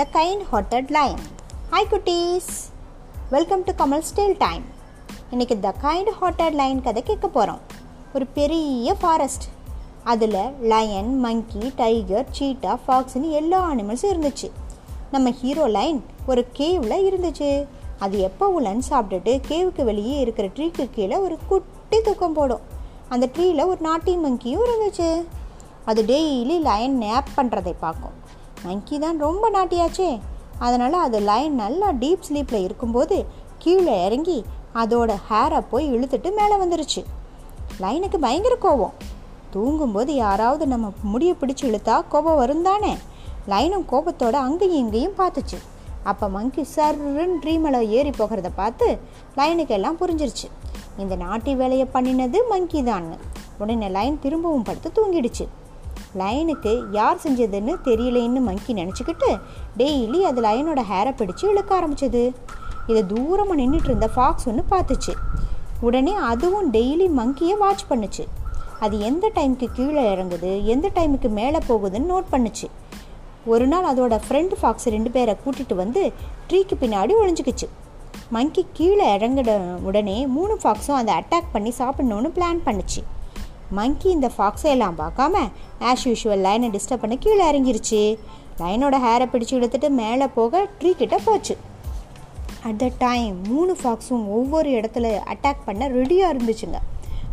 The kind hearted line hi குட்டீஸ் welcome to Kamal still time இன்றைக்கி the kind hearted line கதை கேட்க போகிறோம் ஒரு பெரிய ஃபாரஸ்ட் அதில் லயன் மங்கி டைகர் சீட்டா ஃபாக்ஸ்னு எல்லா அனிமல்ஸும் இருந்துச்சு. நம்ம ஹீரோ லைன் ஒரு கேவில் இருந்துச்சு. அது எப்போ லஞ்ச் சாப்பிட்டுட்டு கேவுக்கு வெளியே இருக்கிற ட்ரீக்கு கீழே ஒரு குட்டி தூக்கம் போடும். அந்த ட்ரீயில் ஒரு நாட்டி மங்கியும் இருந்துச்சு. அது டெய்லி லயன் நேப் பண்ணுறதை பார்க்கும். மங்கி தான் ரொம்ப நாட்டியாச்சே அதனால் அது லைன் நல்லா டீப் ஸ்லீப்பில் இருக்கும்போது கீழே இறங்கி அதோட ஹேரை போய் இழுத்துட்டு மேலே வந்துருச்சு. லைனுக்கு பயங்கர கோபம் தூங்கும்போது யாராவது நம்ம முடியை பிடிச்சி இழுத்தா கோபம் வரும் தானே? லைனும் கோபத்தோட அங்கேயும் இங்கேயும் பார்த்துச்சு. அப்போ மங்கி சர்ன்னு ட்ரீமில் ஏறி போகிறத பார்த்து லைனுக்கு எல்லாம் புரிஞ்சிருச்சு. இந்த நாட்டி வேலையை பண்ணினது மங்கி தான் உடனே லைன் திரும்பவும் படுத்து தூங்கிடுச்சு. லைனுக்கு யார் செஞ்சதுன்னு தெரியலேன்னு மங்கி நினச்சிக்கிட்டு டெய்லி அது லைனோட ஹேரை பிடிச்சு இழுக்க ஆரம்பிச்சது. இதை தூரமாக நின்றுட்டு இருந்த ஃபாக்ஸ் ஒன்று பார்த்துச்சு. உடனே அதுவும் டெய்லி மங்கியை வாட்ச் பண்ணுச்சு. அது எந்த டைமுக்கு கீழே இறங்குது எந்த டைமுக்கு மேலே போகுதுன்னு நோட் பண்ணுச்சு. ஒரு நாள் அதோட ஃப்ரெண்டு ஃபாக்ஸ் ரெண்டு பேரை கூட்டிகிட்டு வந்து ட்ரீக்கு பின்னாடி ஒழிஞ்சிக்கிச்சு மங்கி கீழே இறங்கிட உடனே மூணு ஃபாக்ஸும் அதை அட்டாக் பண்ணி சாப்பிட்ணுன்னு பிளான் பண்ணுச்சு. மங்கி இந்த ஃபாக்ஸை எல்லாம் பார்க்காம ஆஸ் யூஷுவல் லைனை டிஸ்டர்ப் பண்ண கீழே இறங்கிருச்சு. லைனோட ஹேரை பிடிச்சி இழுத்துட்டு மேலே போக ட்ரீ கிட்ட போச்சு. அட் த டைம் மூணு ஃபாக்ஸும் ஒவ்வொரு இடத்துல அட்டாக் பண்ண ரெடியாக இருந்துச்சுங்க.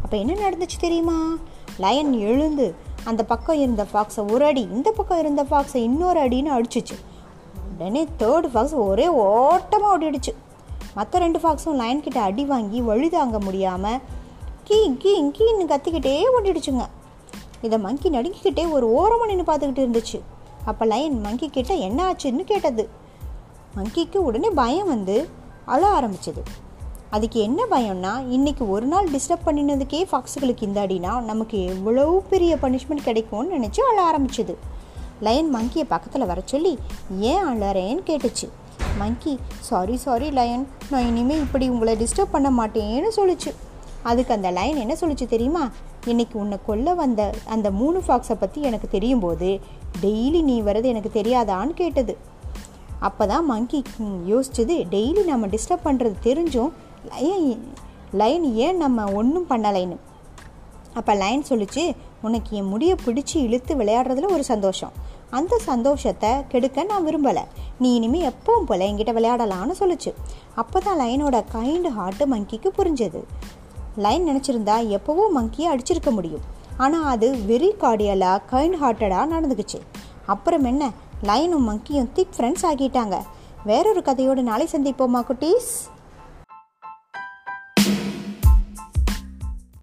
அப்போ என்ன நடந்துச்சு தெரியுமா? லயன் எழுந்து அந்த பக்கம் இருந்த ஃபாக்ஸை ஒரு அடி இந்த பக்கம் இருந்த ஃபாக்ஸை இன்னொரு அடின்னு அடிச்சிச்சு. உடனே தேர்டு ஃபாக்ஸ் ஒரே ஓட்டமாக ஓடிடுச்சு. மற்ற ரெண்டு ஃபாக்ஸும் லைன் கிட்ட அடி வாங்கி வழி தாங்க முடியாமல் கீ கீ கீன்னு கத்திக்கிட்டே ஓடிடுச்சுங்க. இதை மங்கி நடுங்கிக்கிட்டே ஒரு ஓரமாக நின்று பார்த்துக்கிட்டு இருந்துச்சு. அப்போ லைன் மங்கி கிட்ட என்ன ஆச்சுன்னு கேட்டது. மங்கிக்கு உடனே பயம் வந்து அழ ஆரம்பிச்சது. அதுக்கு என்ன பயம்னா இன்றைக்கி ஒரு நாள் டிஸ்டர்ப் பண்ணினதுக்கே ஃபாக்ஸுகளுக்கு இந்த அடினா நமக்கு எவ்வளோ பெரிய பனிஷ்மெண்ட் கிடைக்கும்னு நினச்சி அழ ஆரம்பிச்சது. லயன் மங்கியை பக்கத்தில் வர சொல்லி ஏன் அழறேன்னு கேட்டுச்சு. மங்கி சாரி சாரி லயன் நான் இனிமேல் இப்படி உங்களை டிஸ்டர்ப் பண்ண மாட்டேன்னு சொல்லிச்சு. அதுக்கு அந்த லைன் என்ன சொல்லிச்சு தெரியுமா? இன்னைக்கு உன்னை கொல்ல வந்த அந்த மூணு ஃபாக்ஸை பற்றி எனக்கு தெரியும் போது டெய்லி நீ வர்றது எனக்கு தெரியாதான்னு கேட்டது. அப்போ தான் மங்கி யோசிச்சது டெய்லி நம்ம டிஸ்டர்ப் பண்ணுறது தெரிஞ்சும் லைன் லைன் ஏன் நம்ம ஒன்றும் பண்ணலைன்னு? அப்போ லைன் சொல்லிச்சு உனக்கு என் முடியை பிடிச்சி இழுத்து விளையாடுறதுல ஒரு சந்தோஷம். அந்த சந்தோஷத்தை கெடுக்க நான் விரும்பலை. நீ இனிமேல் எப்பவும் போல் என்கிட்ட விளையாடலான்னு சொல்லிச்சு. அப்போ தான் லைனோட கைண்டு ஹார்ட்டு மங்கிக்கு புரிஞ்சது. லைன் நினச்சிருந்தா எப்போவும் மங்கியை அடிச்சிருக்க முடியும். ஆனால் அது வெரி கார்டியலாக கைண்ட் ஹார்ட்டடாக நடந்துக்குச்சு. அப்புறம் என்ன? லைனும் மங்கியும் திக் ஃப்ரெண்ட்ஸ் ஆகிட்டாங்க வேறொரு கதையோடு நாளை சந்திப்போமா குட்டீஸ்?